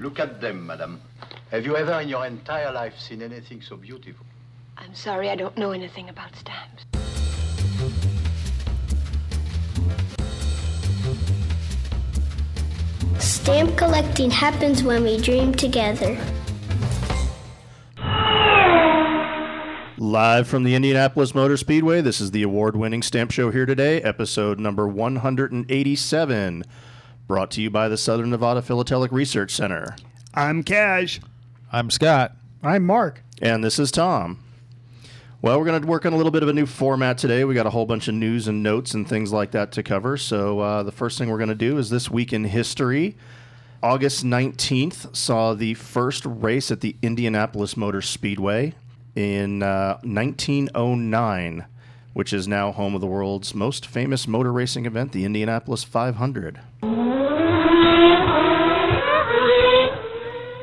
Look at them, madam. Have you ever in your entire life seen anything so beautiful? I'm sorry, I don't know anything about stamps. Stamp collecting happens when we dream together. Live from the Indianapolis Motor Speedway, this is the award winning stamp show here today, episode number 187, brought to you by the Southern Nevada Philatelic Research Center. I'm Cash. I'm Scott. I'm Mark. And this is Tom. Well, we're going to work on a little bit of a new format today. We got a whole bunch of news and notes and things like that to cover. So, uh, the first thing we're going to do is this week in history. August 19th saw the first race at the Indianapolis Motor Speedway in uh, 1909, which is now home of the world's most famous motor racing event, the Indianapolis 500.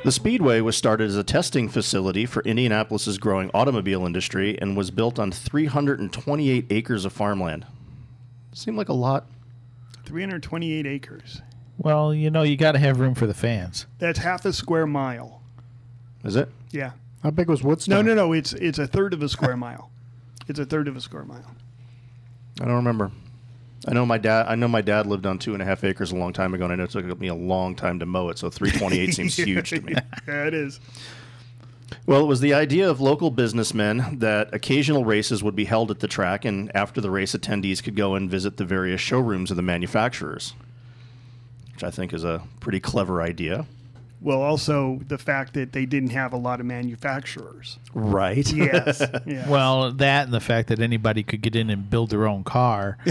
The Speedway was started as a testing facility for Indianapolis's growing automobile industry and was built on 328 acres of farmland. Seemed like a lot. 328 acres. Well, you know, you got to have room for the fans. That's half a square mile. Is it? Yeah. How big was Woodstock? No, no, no. It's it's a third of a square mile. It's a third of a square mile. I don't remember. I know my dad. I know my dad lived on two and a half acres a long time ago, and I know it took me a long time to mow it. So 328 seems huge to me. Yeah, it is. Well, it was the idea of local businessmen that occasional races would be held at the track, and after the race, attendees could go and visit the various showrooms of the manufacturers, which I think is a pretty clever idea. Well, also the fact that they didn't have a lot of manufacturers. Right. Yes. yes. Well, that and the fact that anybody could get in and build their own car.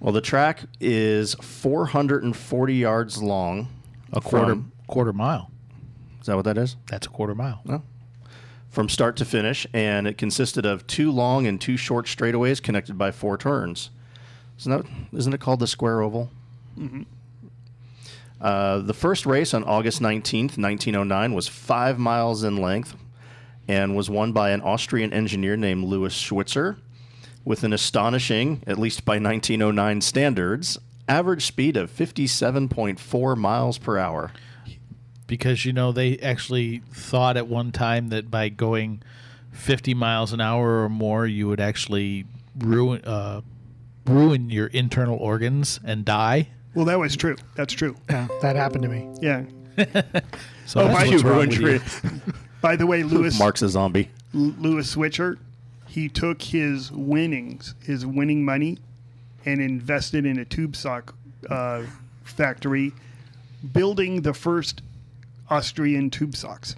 Well, the track is 440 yards long. A quarter From- quarter mile. Is that what that is? That's a quarter mile. From start to finish, and it consisted of two long and two short straightaways connected by four turns. Isn't that isn't it called the square oval? Mm-hmm. Uh, the first race on August 19th, 1909, was five miles in length and was won by an Austrian engineer named Louis Schwitzer with an astonishing, at least by 1909 standards, average speed of 57.4 miles per hour. Because, you know, they actually thought at one time that by going 50 miles an hour or more, you would actually ruin, uh, ruin your internal organs and die. Well, that was true. That's true. Yeah, that happened to me. Yeah. So Oh, that's my- what's you wrong with you. By the way, Lewis Mark's a zombie. L- Louis Schwitzer, he took his winnings, his winning money, and invested in a tube sock uh, factory, building the first Austrian tube socks.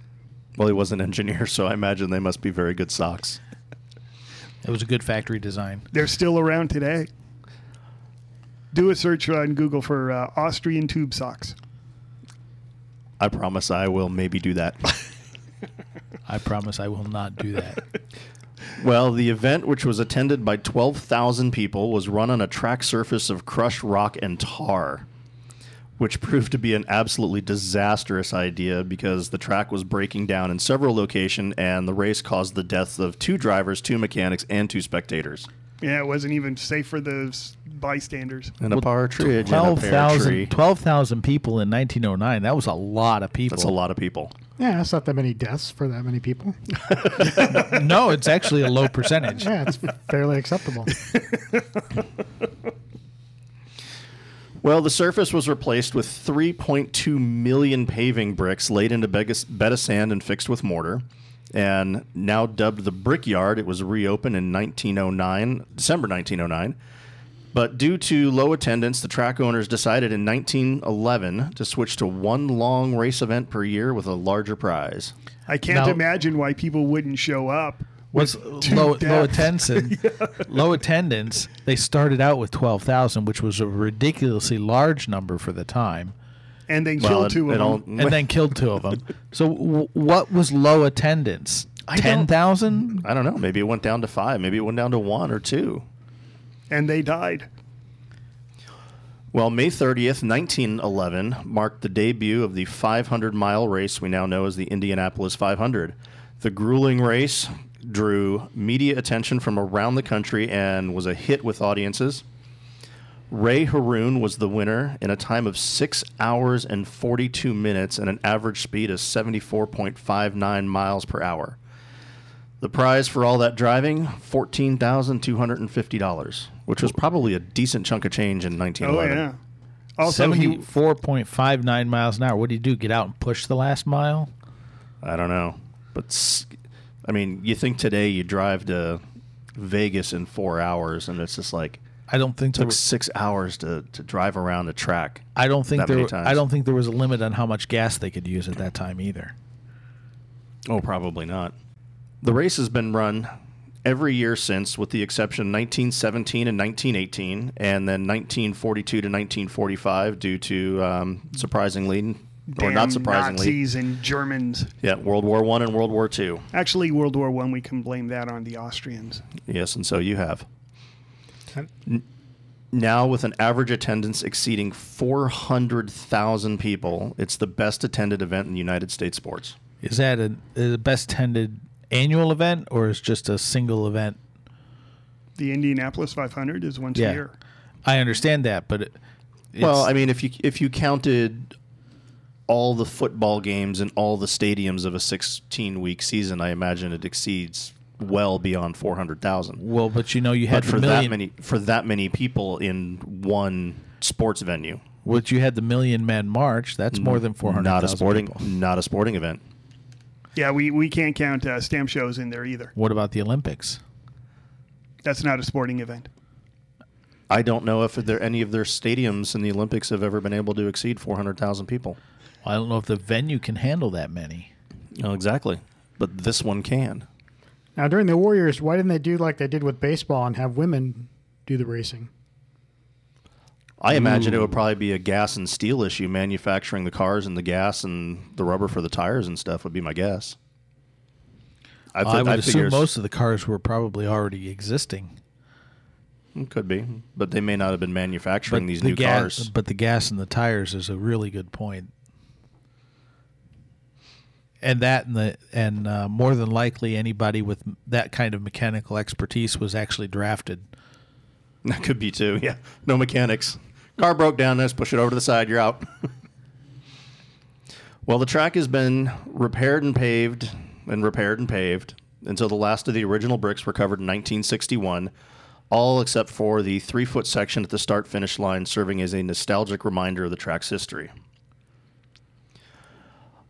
Well, he was an engineer, so I imagine they must be very good socks. It was a good factory design. They're still around today. Do a search on Google for uh, Austrian tube socks. I promise I will maybe do that. I promise I will not do that. Well, the event, which was attended by 12,000 people, was run on a track surface of crushed rock and tar, which proved to be an absolutely disastrous idea because the track was breaking down in several locations and the race caused the deaths of two drivers, two mechanics, and two spectators. Yeah, it wasn't even safe for the bystanders. And a partridge and a pear 12,000 tree. 12,000 people in 1909. That was a lot of people. That's a lot of people. Yeah, that's not that many deaths for that many people. No, it's actually a low percentage. Yeah, it's fairly acceptable. Well, the surface was replaced with 3.2 million paving bricks laid into bed of sand and fixed with mortar. And now dubbed the Brickyard, it was reopened in 1909, December 1909. But due to low attendance, the track owners decided in 1911 to switch to one long race event per year with a larger prize. I can't Now- imagine why people wouldn't show up. was low, low deaths. attendance. Low attendance. They started out with twelve thousand, which was a ridiculously large number for the time, And then Well, kill it- two it of all- them. and then killed two of them. So, w- what was low attendance? don't- Ten thousand. I don't know. Maybe it went down to five. Maybe it went down to one or two. And they died. Well, May 30th, 1911 marked the debut of the 500 mile race we now know as the Indianapolis 500. The grueling race drew media attention from around the country and was a hit with audiences. Ray Harroun was the winner in a time of six hours and 42 minutes and an average speed of 74.59 miles per hour. The prize for all that driving, $14,250, which was probably a decent chunk of change in Oh 1911. yeah. Also, he, Seventy-four point five nine miles an hour. What do you do? Get out and push the last mile? I don't know. But, s- I mean, you think today you drive to Vegas in four hours, and it's just like, I don't think there took was, six hours to, to drive around the track. I don't think that there. many I don't think there was a limit on how much gas they could use at that time either. Oh, probably not. The race has been run every year since, with the exception of 1917 and 1918, and then 1942 to 1945, due to um, surprisingly, or not surprisingly, Nazis and Germans. yeah, World War One and World War Two. Actually, World War One, we can blame that on the Austrians. Yes, and so you have. And- N- Now, with an average attendance exceeding 400,000 people, it's the best attended event in United States sports. Is that a, the best attended annual event or is just a single event? The Indianapolis 500 is once Yeah. a year. I understand that, but it, it's, Well, I mean, if you if you counted all the football games and all the stadiums of a 16 week season, I imagine it exceeds well beyond 400,000. well, but you know, you had But for million. that many for that many people in one sports venue, Which you had the Million Man March. That's more than four hundred. not a sporting not a sporting event. Yeah, we, we can't count uh, stamp shows in there either. What about the Olympics? That's not a sporting event. I don't know if there any of their stadiums in the Olympics have ever been able to exceed 400,000 people. I don't know if the venue can handle that many. No, exactly. But this one can. Now, during the Warriors, why didn't they do like they did with baseball and have women do the racing? I imagine it would probably be a gas and steel issue. Manufacturing the cars and the gas and the rubber for the tires and stuff would be my guess. I, I would I assume figure most of the cars were probably already existing. it could be, but they may not have been manufacturing these the new gas, cars. But the gas and the tires is a really good point. And that and the and uh, more than likely anybody with that kind of mechanical expertise was actually drafted. That could be too. Yeah, no mechanics. Car broke down. Let's push it over to the side. You're out. well, the track has been repaired and paved, and repaired and paved until the last of the original bricks were covered in 1961. All except for the three foot section at the start finish line, serving as a nostalgic reminder of the track's history.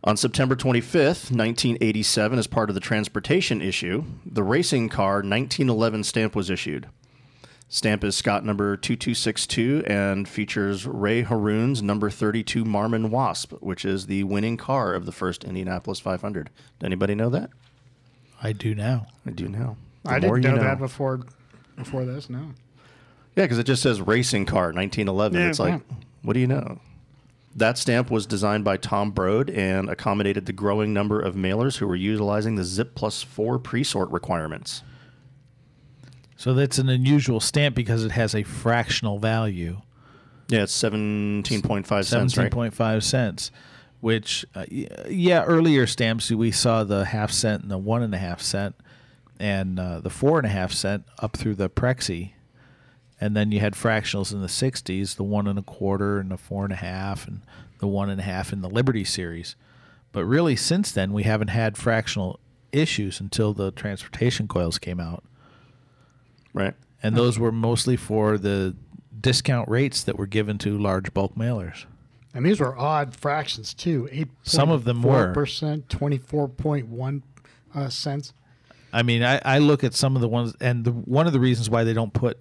On September 25th, 1987, as part of the transportation issue, the racing car 1911 stamp was issued. Stamp is Scott number 2262 and features Ray Harroun's number 32 Marmon Wasp, which is the winning car of the first Indianapolis 500. Did anybody know that? I do now. I do now. The I didn't you know, that before before this. No. Yeah, because it just says racing car 1911. Yeah, it's like, yeah. what do you know? That stamp was designed by Tom Brode and accommodated the growing number of mailers who were utilizing the Zip Plus 4 pre sort requirements. So that's an unusual stamp because it has a fractional value. Yeah, it's 17.5 cents, Seventeen right? point five cents, which uh, yeah, earlier stamps we saw the half cent and the one and a half cent, and uh, the four and a half cent up through the Prexy, and then you had fractionals in the '60s, the one and a quarter and the four and a half, and the one and a half in the Liberty series. But really, since then, we haven't had fractional issues until the transportation coils came out, Right. and those were mostly for the discount rates that were given to large bulk mailers. And these were odd fractions too. Eight. Some of them were. percent, twenty four point one uh, cents. I mean, I, I look at some of the ones, and the, one of the reasons why they don't put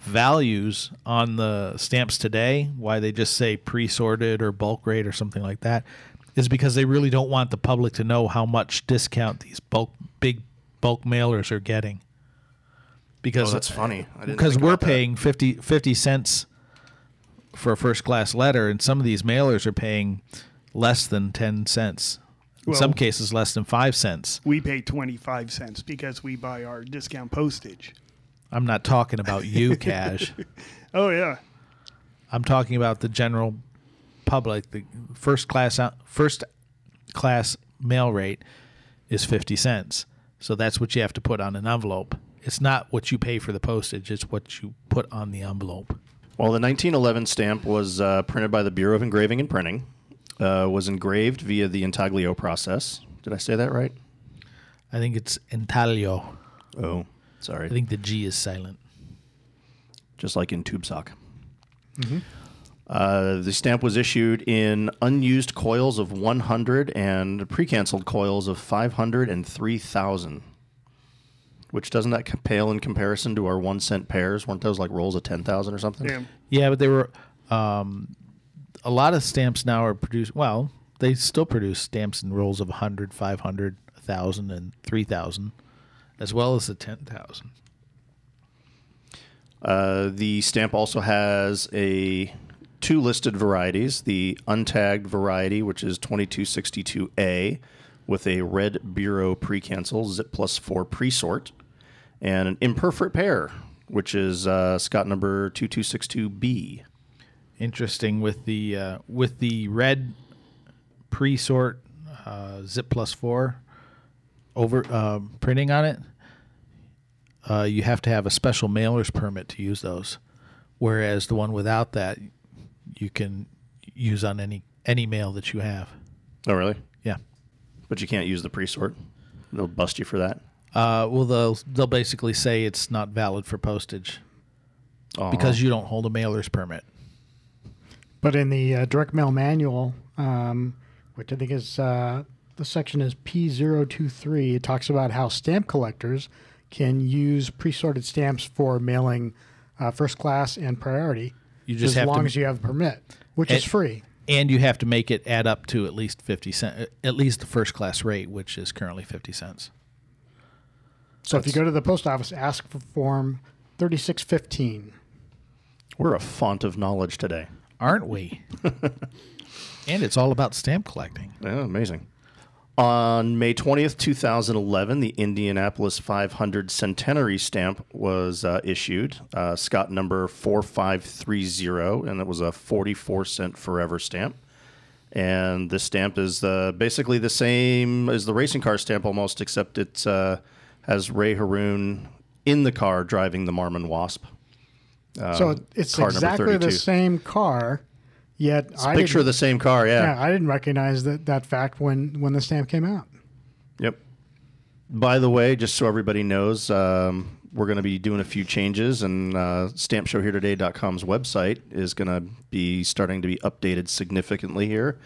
values on the stamps today, why they just say pre-sorted or bulk rate or something like that, is because they really don't want the public to know how much discount these bulk big bulk mailers are getting. Because Oh, that's funny. Because we're about that. paying 50, 50 cents for a first class letter, and some of these mailers are paying less than ten cents. In Well- some cases, less than five cents. We pay 25 cents because we buy our discount postage. I'm not talking about you, Cash. Oh, yeah. I'm talking about the general public. The first class first class mail rate is 50 cents. So that's what you have to put on an envelope. It's not what you pay for the postage, it's what you put on the envelope. Well, the 1911 stamp was uh, printed by the Bureau of Engraving and Printing. Uh, was engraved via the intaglio process. Did I say that right? I think it's intaglio. Oh, sorry. I think the G is silent. just like in tube sock. Uh, the stamp was issued in unused coils of 100 and pre-canceled coils of 500 and 3,000. Which doesn't that pale in comparison to our one cent pairs? Weren't those like rolls of 10,000 or something? Yeah. Yeah, but they were um, a lot of stamps now are produced. Well, they still produce stamps in rolls of 100, 500, 1,000, and 3,000, as well as the 10,000. Uh, the stamp also has a two listed varieties: the untagged variety, which is 2262A, with a red bureau pre-cancel zip plus four pre-sort, and an imperforate pair, which is uh, Scott number 2262B. Interesting with the uh, with the red pre-sort uh, zip plus four over uh, printing on it. Uh, you have to have a special mailer's permit to use those, whereas the one without that, you can use on any any mail that you have. Oh, really? Yeah. But you can't use the pre-sort. They'll bust you for that. Uh, well, they'll they'll basically say it's not valid for postage Aw. because you don't hold a mailer's permit. But in the uh, direct mail manual, um, which I think is uh, the section is P023, it talks about how stamp collectors can use pre-sorted stamps for mailing uh, first class and priority. You just as have long to- as you have a permit, which is free. and you have to make it add up to at least fifty cent, at least the first class rate, which is currently fifty cents. So if you go to the post office, ask for form 3615. We're a font of knowledge today. Aren't we? and it's all about stamp collecting. Yeah, amazing. On May 20th, 2011, the Indianapolis 500 centenary stamp was uh, issued, uh, Scott number 4530, and it was a 44 cent forever stamp. And this stamp is uh, basically the same as the racing car stamp almost, except it uh, has Ray Harroun in the car driving the Marmon Wasp. so it's car number exactly the 32. same car, yet I Picture of the same car, yeah. yeah, I didn't recognize that, that fact when, when the stamp came out. Yep. By the way, just so everybody knows, um, we're going to be doing a few changes, and uh, StampShowHereToday.com's website is going to be starting to be updated significantly here.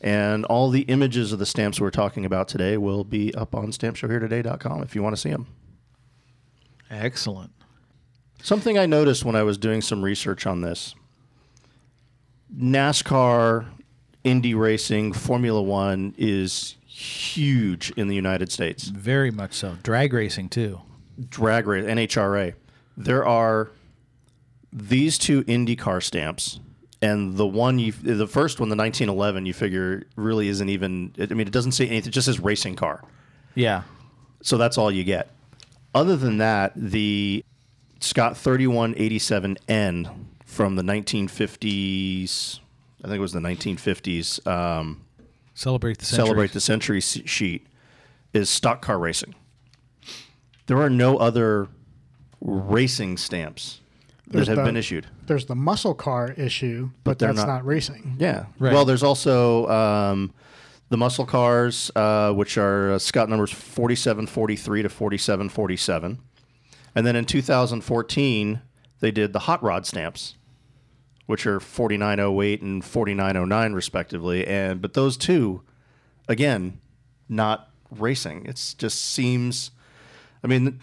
And all the images of the stamps we're talking about today will be up on StampShowHereToday.com if you want to see them. Excellent. Something I noticed when I was doing some research on this NASCAR, Indy Racing, Formula One is huge in the United States. Very much so. Drag racing too. drag race NHRA, there are these two IndyCar stamps, and the one you, the first one, the 1911, you figure really isn't even. I mean, it doesn't say anything; it just says racing car. Yeah. So that's all you get. Other than that, the Scott 3187N from the 1950s, I think it was the 1950s. Um, Celebrate the century. celebrate the century sheet is stock car racing. There are no other racing stamps that have the- been issued. There's the muscle car issue, but, they're that's not- not, racing. Yeah. Right. Well, there's also um, the muscle cars, uh, which are uh, Scott numbers 4743 to 4747. And then in 2014, they did the hot rod stamps, which are 4908 and 4909 respectively. And but those two, again, not racing. It's just seems. I mean,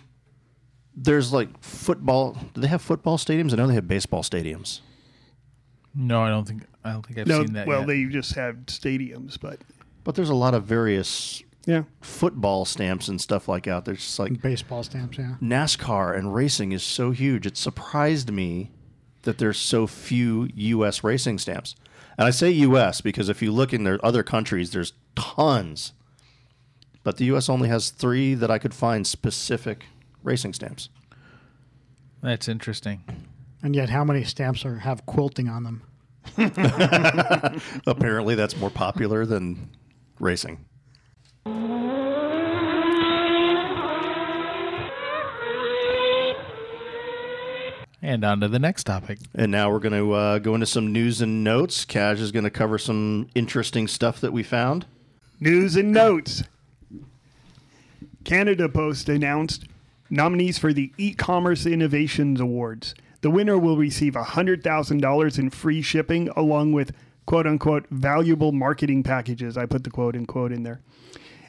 there's like football. Do they have football stadiums? I know they have baseball stadiums. No, I don't think. I don't think I've No, seen that well, yet. they just have stadiums, but But there's a lot of various yeah, football stamps and stuff like out. There's just like Baseball stamps, yeah. NASCAR and racing is so huge. It surprised me that there's so few U.S. racing stamps. And I say U.S. because if you look in their other countries, there's tons. But the U.S. only has three that I could find specific racing stamps. That's interesting. And yet, how many stamps are have quilting on them? Apparently, that's more popular than racing. And on to the next topic. And now we're going to uh, go into some news and notes. Cash is going to cover some interesting stuff that we found. News and notes. Canada Post announced nominees for the E-commerce Innovations Awards. The winner will receive $100,000 in free shipping along with quote unquote valuable marketing packages. I put the quote unquote in there.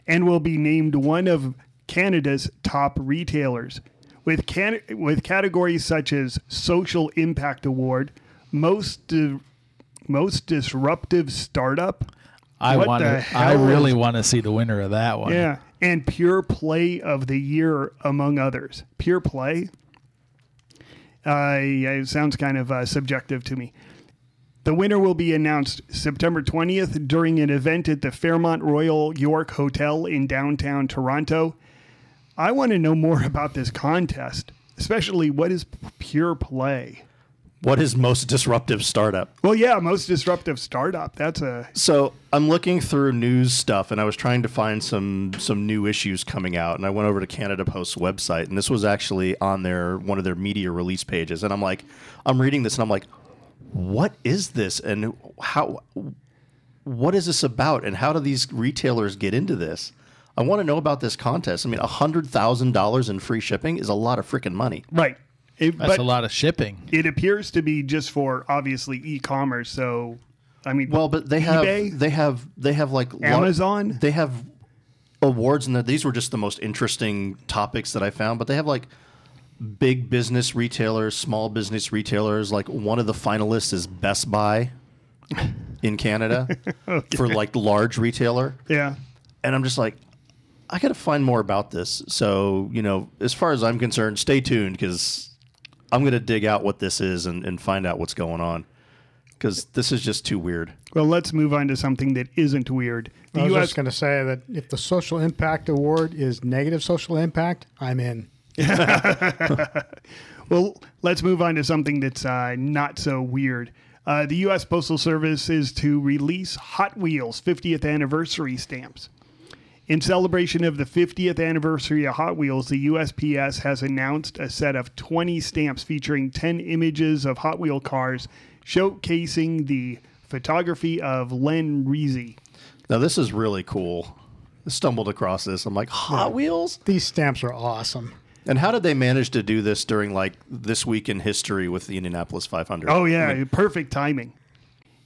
And will be named one of Canada's top retailers. With can- with categories such as Social Impact Award, most di- most disruptive startup, I want to. I really want to see the winner of that one. Yeah, and Pure Play of the Year, among others. Pure Play? Uh, yeah, it sounds kind of uh, subjective to me. The winner will be announced September 20th during an event at the Fairmont Royal York Hotel in downtown Toronto. I want to know more about this contest, especially what is Pure Play? What is most disruptive startup? Well, yeah, most disruptive startup. That's a So I'm looking through news stuff, and I was trying to find some some new issues coming out, and I went over to Canada Post's website, and this was actually on their one of their media release pages, and I'm like, I'm reading this, and I'm like, what is this, and how, what is this about, and how do these retailers get into this? I want to know about this contest. I mean, hundred thousand dollars in free shipping is a lot of freaking money. right. It- That's a lot of shipping. it appears to be just for obviously e-commerce. So, I mean, Well, but they have eBay? they have they have like lar- Amazon? They have awards, and that these were just the most interesting topics that I found. But they have like big business retailers, small business retailers. Like one of the finalists is Best Buy in Canada for like large retailer, yeah. and I'm just like. I got to find more about this. So, you know, as far as I'm concerned, stay tuned because I'm going to dig out what this is and, and find out what's going on because this is just too weird. Well, let's move on to something that isn't weird. The I was U.S. just going to say that if the social impact award is negative social impact, I'm in. Well, let's move on to something that's uh, not so weird. Uh, the U.S. Postal Service is to release Hot Wheels 50th anniversary stamps. In celebration of the 50th anniversary of Hot Wheels, the USPS has announced a set of 20 stamps featuring 10 images of Hot Wheel cars, showcasing the photography of Len Rizzi. Now this is really cool. I stumbled across this. I'm like, Hot Wheels? These stamps are awesome. And how did they manage to do this during like this week in history with the Indianapolis 500? Oh yeah, I mean, perfect timing.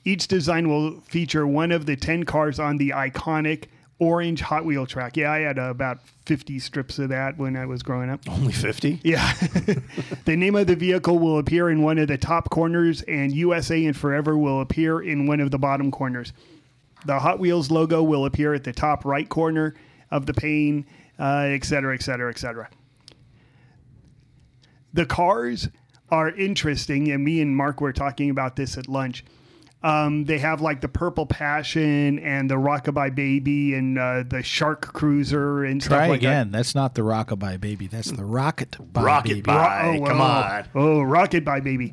Each design will feature one of the 10 cars on the iconic orange Hot Wheel track. Yeah, I had uh, about 50 strips of that when I was growing up. only 50? Yeah. the name of the vehicle will appear in one of the top corners, and USA and Forever will appear in one of the bottom corners. The Hot Wheels logo will appear at the top right corner of the pane, uh, et cetera, et cetera, et cetera. The cars are interesting, and me and Mark were talking about this at lunch. Um, they have like the Purple Passion and the Rockabye Baby and uh, the Shark Cruiser and stuff Try like that. again. That's not the Rockabye baby. That's the Rocket Bye Rocket baby. Bye. Oh, Come oh, on. Oh, Rocket Bye Baby.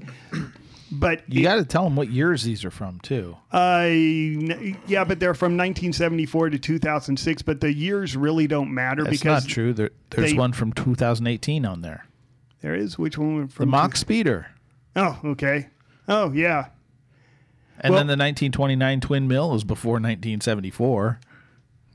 But You got to tell them what years these are from too. uh, yeah, but they're from 1974 to 2006. But the years really don't matter That's because not true. There, there's they- one from 2018 on there. there is which one from The from Mach Speeder, Oh, okay. Oh, yeah. And Well- then the 1929 Twin Mill was before 1974.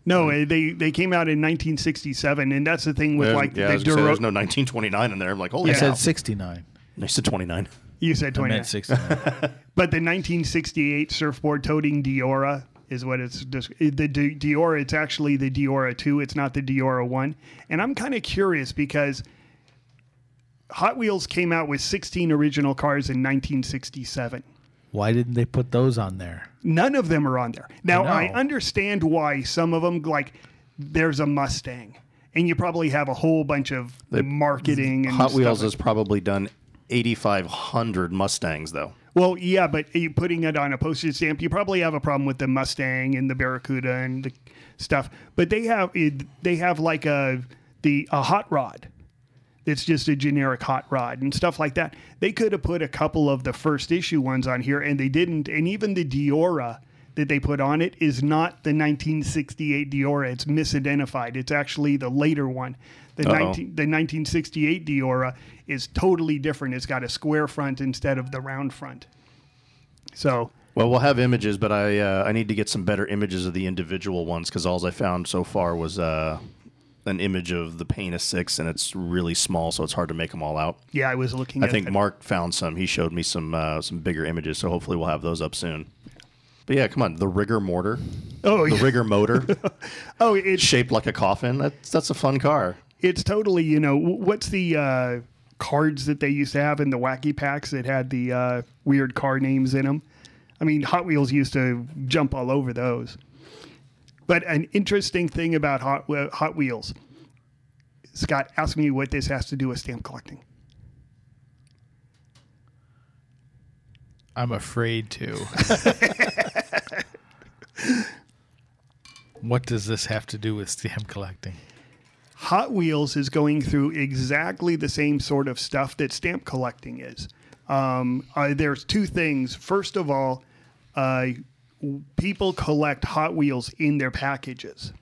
No, eh, they they came out in 1967, and that's the thing with There's, like yeah, I the was Duro- there's no 1929 in there. I'm like, holy I cow. said 69. I said 29. You said I 29. meant 69. But the 1968 surfboard toting Deora is what it's just the Deora. It's actually the Deora 2. It's not the Deora 1. And I'm kind of curious because Hot Wheels came out with 16 original cars in 1967. Why didn't they put those on there? None of them are on there. Now know. I, understand why some of them like there's a Mustang, and you probably have a whole bunch of marketing and Hot Wheels like- has probably done 8,500 Mustangs, though. Well, yeah, but you putting it on a postage stamp, you probably have a problem with the Mustang and the Barracuda and the stuff. But they have they have like a the a hot rod. It's just a generic hot rod and stuff like that. They could have put a couple of the first issue ones on here, and they didn't. And even the Deora that they put on it is not the 1968 Deora. It's misidentified. It's actually the later one. The, 19, the 1968 Deora is totally different. It's got a square front instead of the round front. So Well, we'll have images, but I uh, I need to get some better images of the individual ones because all I found so far was uh, an image of the pain of Six, and it's really small, so it's hard to make them all out. yeah, I was looking. I think Mark found some. He showed me some uh, some bigger images, so hopefully we'll have those up soon. But yeah, come on, the Rigor Motor, Oh, the yeah. Rigor Motor, oh, it's shaped like a coffin. That's that's a fun car. it's totally you know what's the uh, cards that they used to have in the wacky packs that had the uh, weird car names in them. I mean, Hot Wheels used to jump all over those. But an interesting thing about Hot uh, Hot Wheels, Scott, ask me what this has to do with stamp collecting. I'm afraid to. what does this have to do with stamp collecting? Hot Wheels is going through exactly the same sort of stuff that stamp collecting is. Um, uh, there's two things. First of all, uh, people collect Hot Wheels in their packages.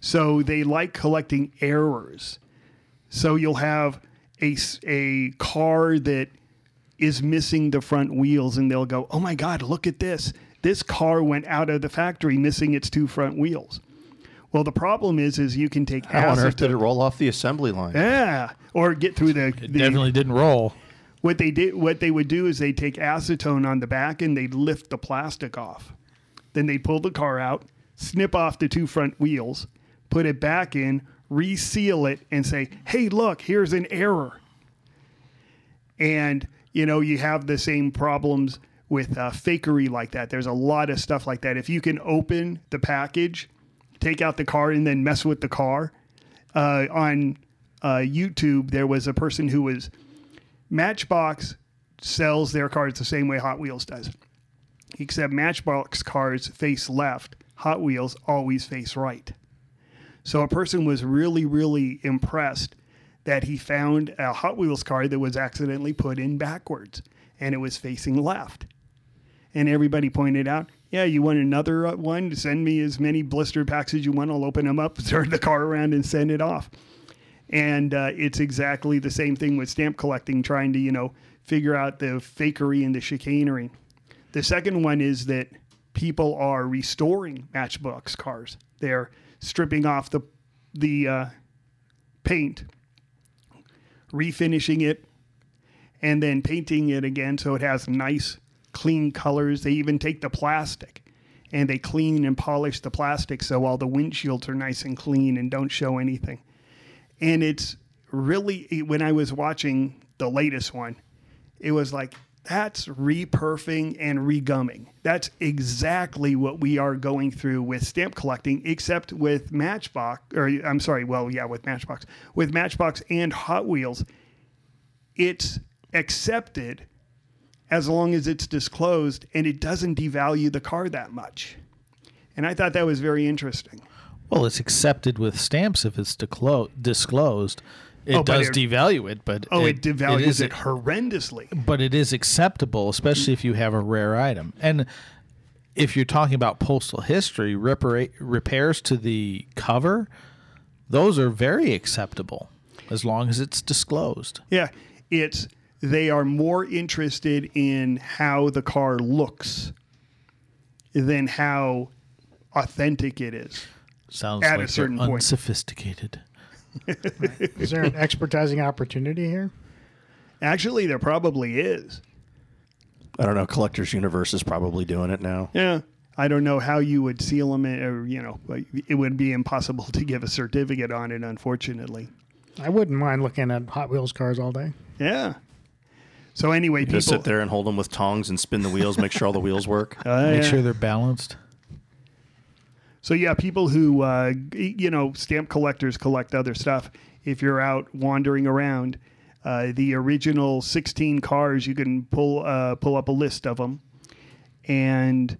So they like collecting errors. So you'll have a, a car that is missing the front wheels, and they'll go, Oh my God, look at this. This car went out of the factory missing its two front wheels. Well, the problem is, is you can take How on earth acetone- did it roll off the assembly line? yeah, or get through the, It the definitely didn't roll. What they did what they would do is they take acetone on the back and they'd lift the plastic off. Then they'd pull the car out, snip off the two front wheels, put it back in, reseal it, and say, Hey, look, here's an error. And you know, you have the same problems with uh, fakery like that. There's a lot of stuff like that. If you can open the package, take out the car, and then mess with the car, uh, on uh, YouTube, there was a person who was Matchbox sells their cards the same way Hot Wheels does, except Matchbox cars face left, Hot Wheels always face right. So a person was really, really impressed that he found a Hot Wheels car that was accidentally put in backwards and it was facing left. And everybody pointed out, yeah, you want another uh, one? Send me as many blister packs as you want. I'll open them up, turn the car around, and send it off. And uh, it's exactly the same thing with stamp collecting, trying to, you know, figure out the fakery and the chicanery. The second one is that people are restoring Matchbox cars. They're stripping off the the uh, paint, refinishing it, and then painting it again so it has nice, clean colors. They even take the plastic and they clean and polish the plastic so all the windshields are nice and clean and don't show anything. And it's really, when I was watching the latest one, it was like, that's reperfing and regumming. That's exactly what we are going through with stamp collecting, except with Matchbox, or I'm sorry, well, yeah, with Matchbox. With Matchbox and Hot Wheels, it's accepted as long as it's disclosed and it doesn't devalue the car that much. And I thought that was very interesting. Well, it's accepted with stamps if it's declo- disclosed. It Oh, does it- devalue it, but Oh, it, devalues is- it horrendously. but it is acceptable, especially if you have a rare item. And if you're talking about postal history, repara- repairs to the cover, those are very acceptable as long as it's disclosed. Yeah, it's they are more interested in how the car looks than how authentic it is. Sounds At a certain point. unsophisticated. Is there an expertizing opportunity here? Actually, there probably is. I don't know. Collectors Universe is probably doing it now. Yeah. I don't know how you would seal them, or you know, like, it would be impossible to give a certificate on it, unfortunately. I wouldn't mind looking at Hot Wheels cars all day. Yeah. So anyway, people Just sit there and hold them with tongs and spin the wheels, make sure all the wheels work. Uh, Make yeah. sure they're balanced. So yeah, people who uh, you know stamp collectors collect other stuff. If you're out wandering around, uh, the original 16 cars you can pull uh, pull up a list of them, and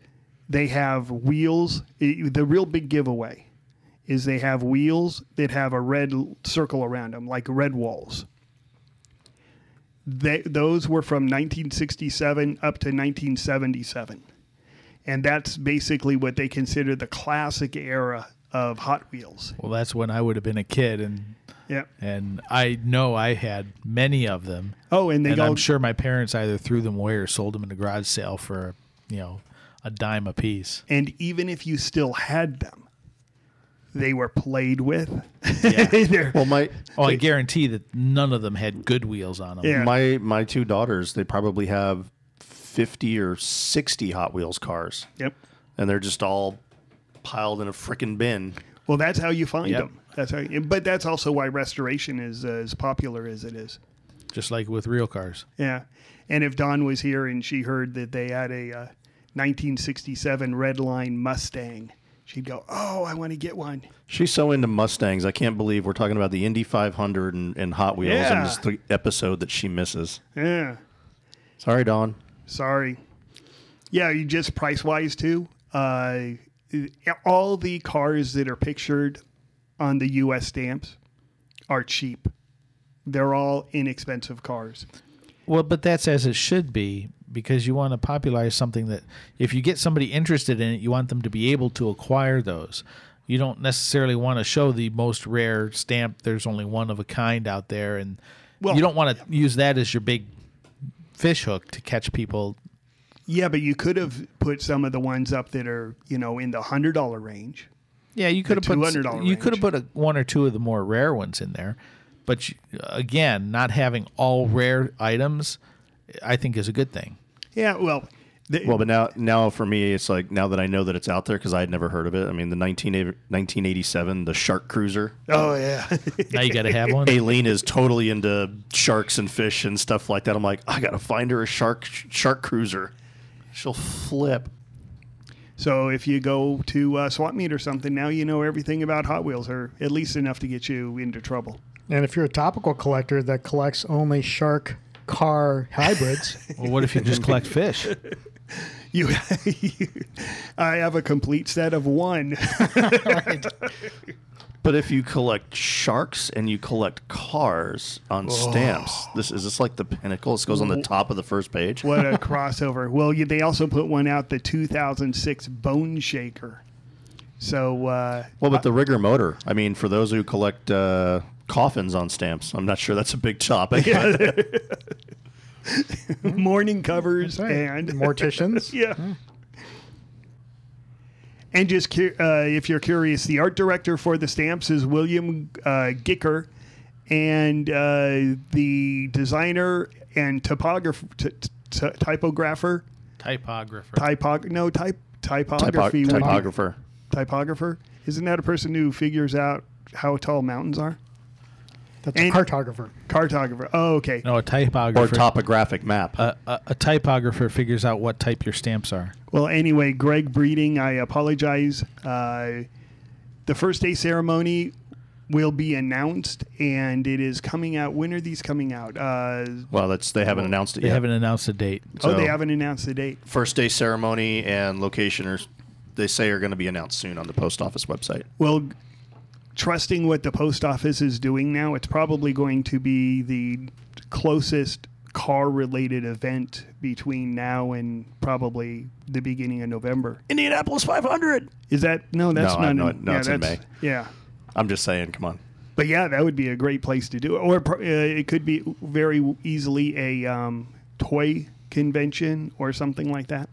they have wheels. i- the real big giveaway is they have wheels that have a red circle around them, like red walls. They, those were from 1967 up to 1977 and that's basically what they consider the classic era of Hot Wheels. Well, that's when I would have been a kid, and Yeah. and I know I had many of them. Oh, and they and go. I'm sure my parents either threw them away or sold them in a garage sale for you know a dime a piece. And even if you still had them, they were played with. Yeah. Well, my Oh, I guarantee that none of them had good wheels on them. Yeah. my my two daughters, they probably have fifty or sixty Hot Wheels cars, yep. and they're just all piled in a freaking bin. Well, that's how you find Yep. them. That's how. you, But that's also why restoration is uh, as popular as it is. Just like with real cars. Yeah. And if Dawn was here and she heard that they had a uh, 1967 Redline Mustang, she'd go, "Oh, I want to get one." She's so into Mustangs. I can't believe we're talking about the Indy 500 and, and Hot Wheels Yeah. in this th- episode that she misses. Yeah. Sorry, Dawn. Sorry. Yeah, you just price wise too. Uh, all the cars that are pictured on the U.S. stamps are cheap. They're all inexpensive cars. Well, but that's as it should be because you want to popularize something that if you get somebody interested in it, you want them to be able to acquire those. You don't necessarily want to show the most rare stamp. There's only one of a kind out there, and Well- you don't want to use that as your big fish hook to catch people. Yeah, but you could have put some of the ones up that are you know in the hundred dollar range. Yeah, you could have put $200 you could have put a, one or two of the more rare ones in there, but you, again, not having all rare items, I think is a good thing. Yeah, well, the, Well, but now, now for me, it's like now that I know that it's out there because I had never heard of it. I mean, the 19, 1987, the Sharkruiser. oh yeah, Now you got to have one. Aileen is totally into sharks and fish and stuff like that. I'm like, I gotta find her a shark shark cruiser. She'll flip. So if you go to uh, swap meet or something, now you know everything about Hot Wheels, or at least enough to get you into trouble. And if you're a topical collector that collects only shark car hybrids, Well, what if you just collect fish? You, I have a complete set of one. But if you collect sharks and you collect cars on stamps, this is this like the pinnacle. This goes on the top of the first page. what a crossover! Well, you, they also put one out, the 2006 Bone Shaker. So uh, Well, but the Rigor Motor. I mean, for those who collect uh, coffins on stamps, I'm not sure that's a big topic. morning covers right. and morticians. yeah. And just cu- uh, if you're curious, the art director for the stamps is William uh, Gicker, and uh, the designer and typographer, t- t- typographer, Typographer. typog no type Typo- typography would be- typographer. typographer. Isn't that a person who figures out how tall mountains are? That's a cartographer. Cartographer. Oh, okay. no, a typographer. Or typographer. topographic map. a, a, a typographer figures out what type your stamps are. Well, anyway, Greg Breeding, I apologize. Uh, the first day ceremony will be announced, and it is coming out. When are these coming out? Uh, well, that's they haven't announced it yet. They yet. haven't announced a date. oh, they haven't announced the date. First day ceremony and location are they say are going to be announced soon on the post office website. Well, trusting what the post office is doing now, it's probably going to be the closest car-related event between now and probably the beginning of November. Indianapolis 500. Is that no? That's No, not. I know in- no, yeah, it's in May. Yeah. I'm just saying, come on. But yeah, that would be a great place to do it. Or uh, it could be very easily a um, toy convention or something like that.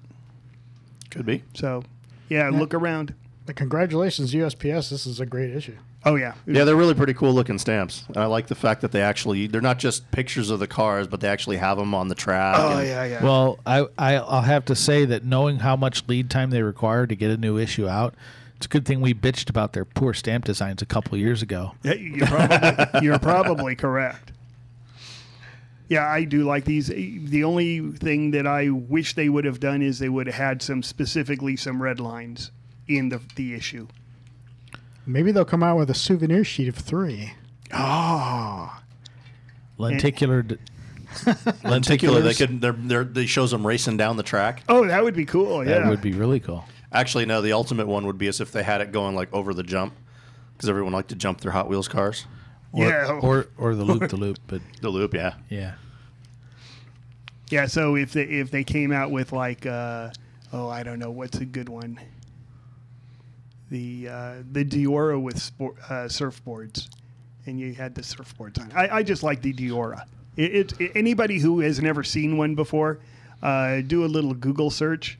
Could be. So, yeah, look around. But congratulations, USPS. This is a great issue. Oh yeah, Yeah, they're really pretty cool looking stamps. And I like the fact that they actually they're not just pictures of the cars, but they actually have them on the track. Oh and- yeah, yeah. Well, I, I I'll have to say that knowing how much lead time they require to get a new issue out, it's a good thing we bitched about their poor stamp designs a couple years ago. Yeah, you're probably, you're probably correct. Yeah, I do like these. The only thing that I wish they would have done is they would have had some specifically some red lines in the the issue. Maybe they'll come out with a souvenir sheet of three. Ah, Lenticular. d- Lenticular, they could they're, they're they shows them racing down the track. oh, that would be cool. That Yeah, would be really cool. Actually, no, the ultimate one would be as if they had it going like over the jump, because everyone liked to jump their Hot Wheels cars. Or, Yeah. Or or the loop the loop, but The loop, yeah. yeah. Yeah, so if they if they came out with like uh, oh, I don't know what's a good one. The uh, the Deora with uh, surfboards, and you had the surfboards on. I, I just like the Deora. It, it, anybody who has never seen one before, uh, do a little Google search.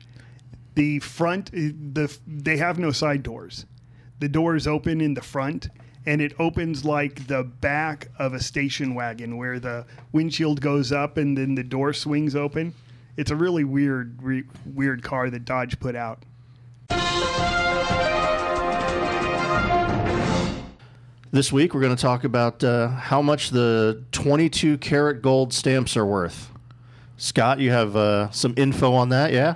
The front, the they have no side doors. The doors open in the front, and it opens like the back of a station wagon, where the windshield goes up and then the door swings open. It's a really weird, re- weird car that Dodge put out. This week, we're going to talk about uh, how much the 22 karat gold stamps are worth. Scott, you have uh, some info on that, yeah?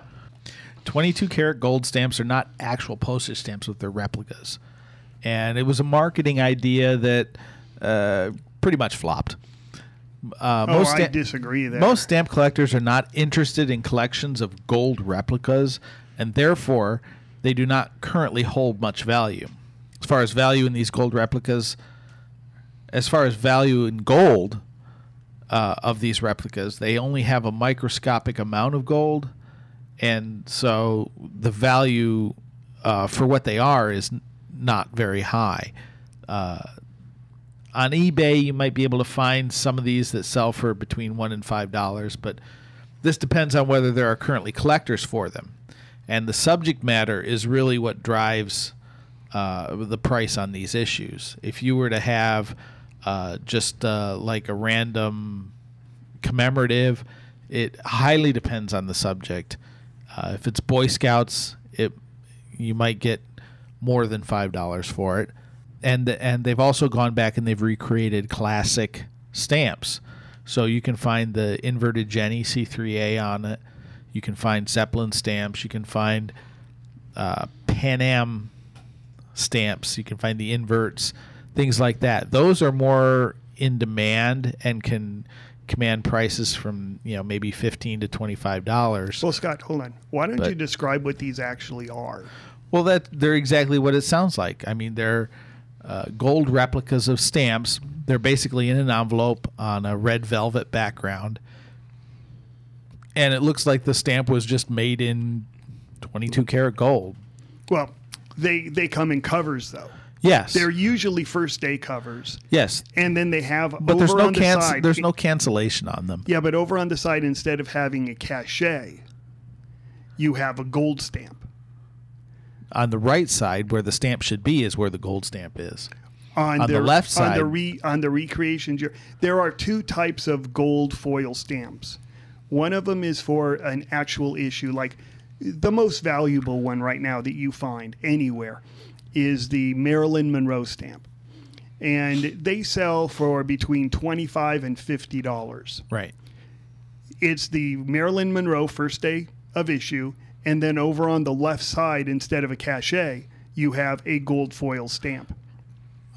22 karat gold stamps are not actual postage stamps with their replicas. And it was a marketing idea that uh, pretty much flopped. Uh, Oh, I sta- disagree there. Most stamp collectors are not interested in collections of gold replicas, and therefore they do not currently hold much value. As far as value in these gold replicas, as far as value in gold uh, of these replicas, they only have a microscopic amount of gold, and so the value uh, for what they are is n- not very high. Uh, on eBay, you might be able to find some of these that sell for between one and five dollars, but this depends on whether there are currently collectors for them. And the subject matter is really what drives uh, the price on these issues. If you were to have uh, just uh, like a random commemorative, it highly depends on the subject. Uh, if it's Boy Scouts, it you might get more than five dollars for it, and and they've also gone back and they've recreated classic stamps. So you can find the inverted Jenny C3A on it. You can find Zeppelin stamps. You can find uh, Pan Am stamps. You can find the inverts, things like that. Those are more in demand and can command prices from you know maybe fifteen to twenty five dollars. Well, Scott, hold on. Why don't But- you describe what these actually are? Well, that they're exactly what it sounds like. I mean, they're uh, gold replicas of stamps. They're basically in an envelope on a red velvet background, and it looks like the stamp was just made in 22 karat gold. Well, they they come in covers though. Yes, They're usually first day covers, yes, and then they have but there's no the canc- side. there's no cancellation on them. Yeah, but over on the side, instead of having a cachet, you have a gold stamp. On the right side, where the stamp should be, is where the gold stamp is. On, On the left on the side- re, on the recreations, you're- there are two types of gold foil stamps. One of them is for an actual issue, like the most valuable one right now that you find anywhere is the Marilyn Monroe stamp, and they sell for between twenty five and fifty dollars. Right. it's the Marilyn Monroe first day of issue, and then over on the left side, instead of a cachet, you have a gold foil stamp.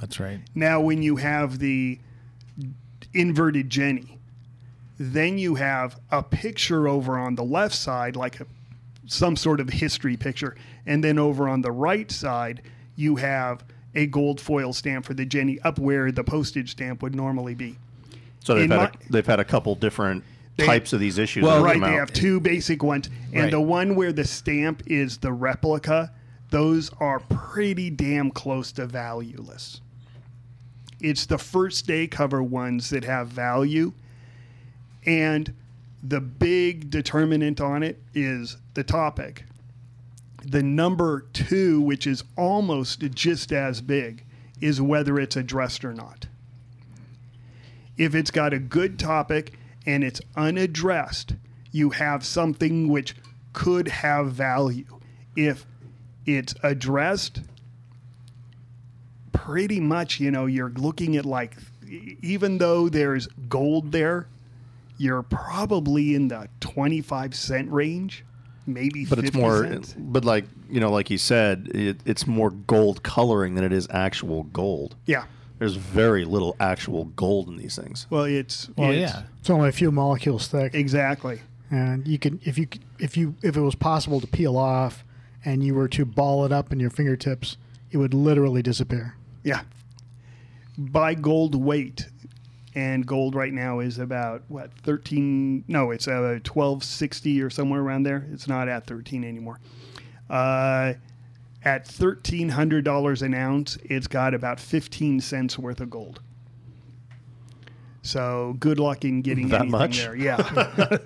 That's right. Now, when you have the inverted Jenny, then you have a picture over on the left side, like a, some sort of history picture, and then over on the right side, you have a gold foil stamp for the Jenny up where the postage stamp would normally be. So they've In had, my- a, they've had a couple different types of these issues. Well, right, they have two basic ones, and Right. the one where the stamp is the replica, those are pretty damn close to valueless. It's the first day cover ones that have value, and the big determinant on it is the topic. The number two, which is almost just as big, is whether it's addressed or not if it's got a good topic and it's unaddressed, you have something which could have value. If it's addressed, pretty much, you know, you're looking at like, even though there's gold there, you're probably in the 25 cent range, maybe but 50 it's more cents. but like you know like you said it, it's more gold coloring than it is actual gold Yeah. there's very little actual gold in these things Well, it's. Well, it's- yeah. It's only a few molecules thick, Exactly. and you can if you if you if it was possible to peel off, and you were to ball it up in your fingertips, it would literally disappear. Yeah. By gold weight. And gold right now is about what 13 no it's uh 1260 or somewhere around there. It's not at 13 anymore. Uh at $1300 an ounce it's got about 15 cents worth of gold. So good luck in getting That much? there. Yeah.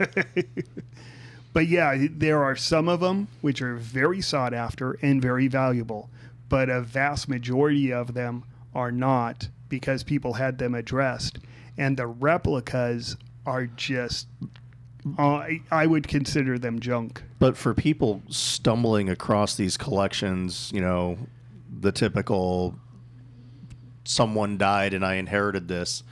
But yeah there are some of them which are very sought after and very valuable but a vast majority of them are not because people had them addressed and the replicas are just uh, I, I would consider them junk But for people stumbling across these collections, you know, the typical someone died and I inherited this,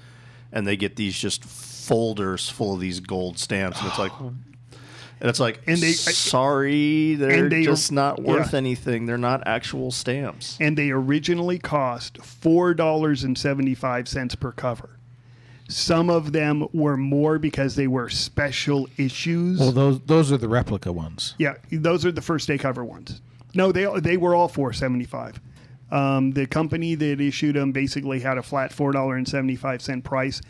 and they get these just folders full of these gold stamps, and it's like, and it's like, And they- sorry, they're and they- just not worth yeah. anything. They're not actual stamps. and they originally cost four dollars and seventy five cents per cover some of them were more because they were special issues Well, those those are the replica ones. Yeah, those are the first day cover ones. No, they they were all four seventy five. Um, the company that issued them basically had a flat four dollar and seventy five cent price,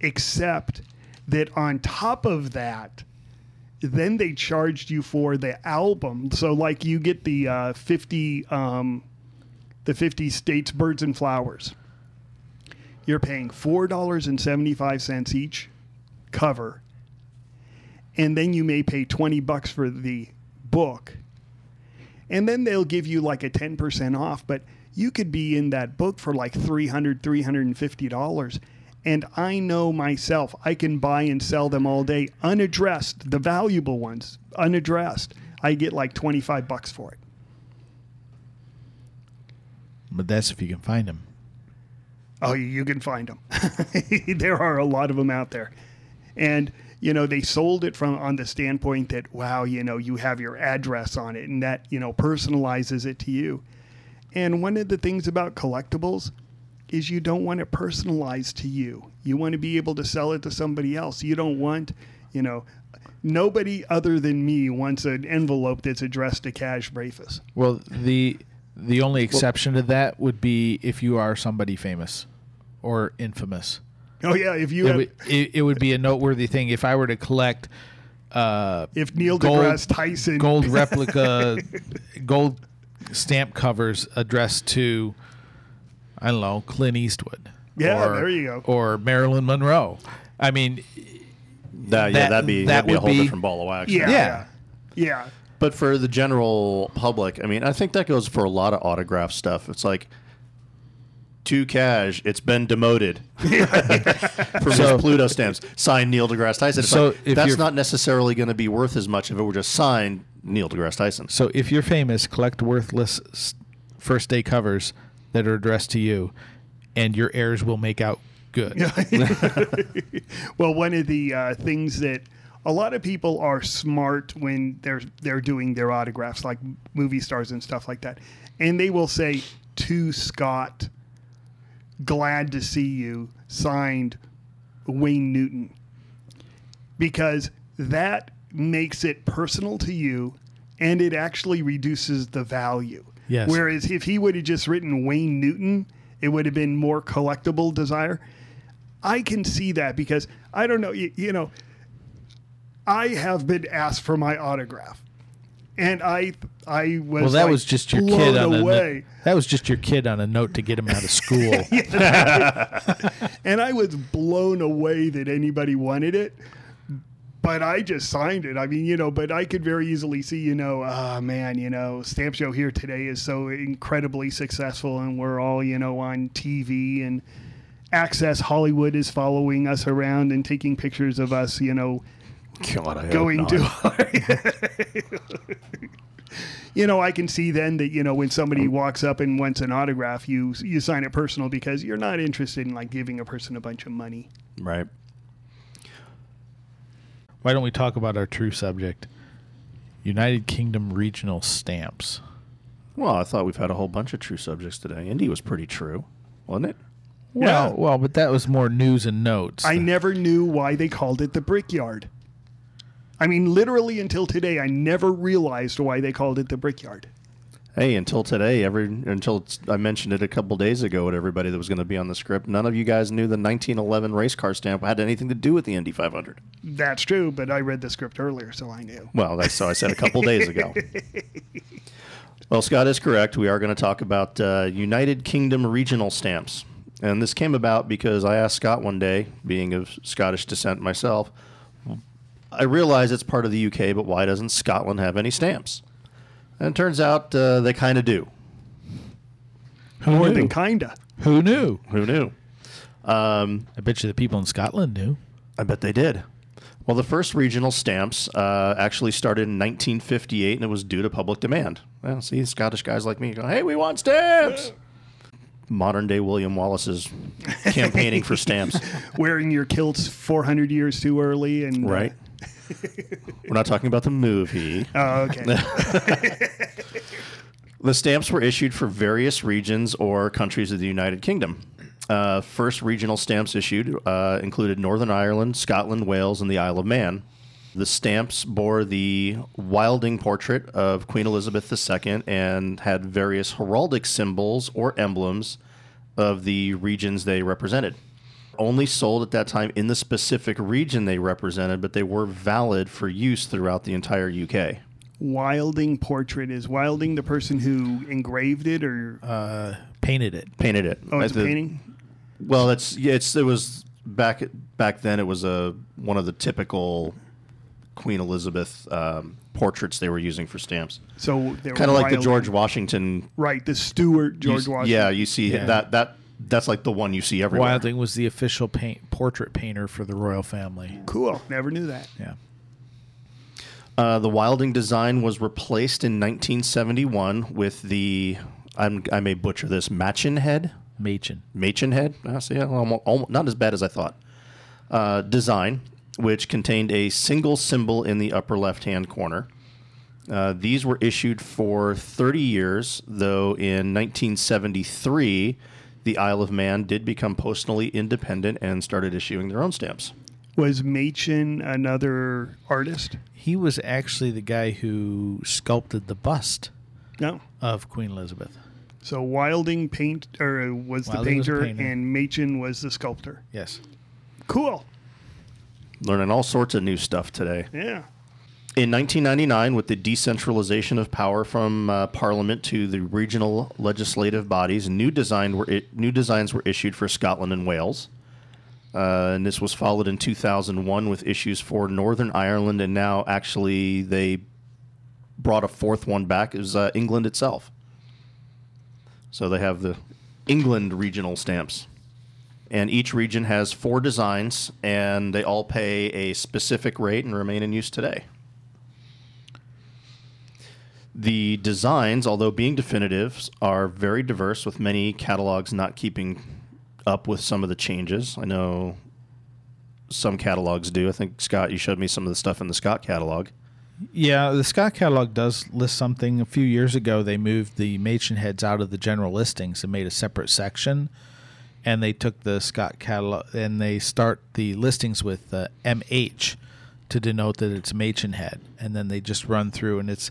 except that on top of that, then they charged you for the album. So like you get the uh, fifty um, the fifty states birds and flowers. You're paying four dollars and seventy five cents each cover and then you may pay 20 bucks for the book. And then they'll give you like a 10% off but you could be in that book for like 300 350 dollars. And i know myself i can buy and sell them all day unaddressed the valuable ones unaddressed. I get like 25 bucks for it. But that's if you can find them. Oh, you can find them. there are a lot of them out there. And, you know, they sold it from on the standpoint that, wow, you know, you have your address on it and that, you know, personalizes it to you. And one of the things about collectibles is you don't want it personalized to you. You want to be able to sell it to somebody else. You don't want, you know, nobody other than me wants an envelope that's addressed to Cash Brafus. Well, the the only exception to that would be if you are somebody famous or infamous. Oh yeah, if you It have, would, it, it would be a noteworthy thing if I were to collect uh, if Neil gold- deGrasse Tyson gold replica gold stamp covers addressed to I don't know Clint Eastwood. Yeah, or, there you go. Or Marilyn Monroe. I mean, That, yeah, That- that'd be that that'd be a whole be- different ball of wax. Yeah. yeah. Yeah. But for the general public, I mean, I think that goes for a lot of autograph stuff. It's like too cash. It's been demoted from So- his Pluto stamps. Signed Neil deGrasse Tyson. It's So like, that's not necessarily going to be worth as much if it were just signed Neil deGrasse Tyson. So if you're famous, collect worthless first day covers that are addressed to you, and your heirs will make out good. Well, one of the uh, things that a lot of people are smart when they're they're doing their autographs, like movie stars and stuff like that, and they will say to Scott, "Glad to see you," signed Wayne Newton, because that makes it personal to you, and it actually reduces the value. Yes. Whereas if he would have just written Wayne Newton, it would have been more collectible desire. I can see that because I don't know, you, you know, I have been asked for my autograph, and I I was Well, that like, was just your blown kid on a away, note, that was just your kid on a note to get him out of school. and I was blown away that anybody wanted it. But I just signed it. I mean, you know, but I could very easily see, you know, ah, man, you know, Stamp Show here today is so incredibly successful, and we're all, you know, on TV, and Access Hollywood is following us around and taking pictures of us, you know, God, I going not. to. you know, I can see then that you know when somebody um, walks up and wants an autograph, you you sign it personal because you're not interested in like giving a person a bunch of money. right. Why don't we talk about our true subject? United Kingdom regional stamps. Well, I thought we've had a whole bunch of true subjects today. Indy was pretty true, wasn't it? Well, Yeah. well, but that was more news and notes. I never knew why they called it the Brickyard. I mean, literally until today, I never realized why they called it the Brickyard. Hey, until today, every until I mentioned it a couple days ago to everybody that was going to be on the script, none of you guys knew the 1911 race car stamp had anything to do with the Indy 500. That's true, but I read the script earlier, so I knew. Well, that's so I said a couple days ago. Well, Scott is correct. We are going to talk about uh, United Kingdom regional stamps. And this came about because I asked Scott one day, being of Scottish descent myself, I realize it's part of the UK, but why doesn't Scotland have any stamps? And it turns out uh, they kind of do. Who More knew? than kinda. Who knew? Who knew? Um, I bet you the people in Scotland knew. I bet they did. Well, the first regional stamps uh, actually started in 1958, and it was due to public demand. Well, see, Scottish guys like me go, "Hey, we want stamps." Modern day William Wallace is campaigning for stamps, Wearing your kilts 400 years too early, and uh, right? We're not talking about the movie. Oh, okay. The stamps were issued for various regions or countries of the United Kingdom. Uh, first regional stamps issued uh, included Northern Ireland, Scotland, Wales, and the Isle of Man. The stamps bore the Wilding portrait of Queen Elizabeth II and had various heraldic symbols or emblems of the regions they represented. Only sold at that time in the specific region they represented, but they were valid for use throughout the entire UK. Wilding portrait is Wilding the person who engraved it, or Uh, painted it. Painted it. oh, it's a The- painting. Well, it's yeah, it's it was back back then. It was a one of the typical Queen Elizabeth um, portraits they were using for stamps, So kind of like the George Washington. right? The Stuart George s- Washington. Yeah, you see Yeah. that that that's like the one you see everywhere. Wilding was the official paint portrait painter for the royal family. cool. Never knew that. Yeah. Uh, the Wilding design was replaced in 1971 with the I'm, I may butcher this Machin head. Machin. Machen head. Uh, see, almost, almost, not as bad as I thought. Uh, design, which contained a single symbol in the upper left hand corner. Uh, these were issued for 30 years, though in 1973, the Isle of Man did become postally independent and started issuing their own stamps. Was Machin another artist? He was actually the guy who sculpted the bust No. of Queen Elizabeth. So Wilding paint or uh, was the Wilding the painter, painter. and Machin was the sculptor. Yes. Cool. Learning all sorts of new stuff today. Yeah. In 1999, with the decentralization of power from uh, Parliament to the regional legislative bodies, new design were new designs were issued for Scotland and Wales, uh, and this was followed in 2001 with issues for Northern Ireland, and now actually they brought a fourth one back. Is uh, England itself. So they have the England regional stamps and each region has four designs, and they all pay a specific rate and remain in use today. The designs, although being definitive, are very diverse, with many catalogs not keeping up with some of the changes. I know some catalogs do. I think Scott, you showed me some of the stuff in the Scott catalog. Yeah, the Scott catalog does list something. A few years ago, they moved the Machin heads out of the general listings and made a separate section. And they took the Scott catalog and they start the listings with uh, MH to denote that it's Machin head. And then they just run through and it's,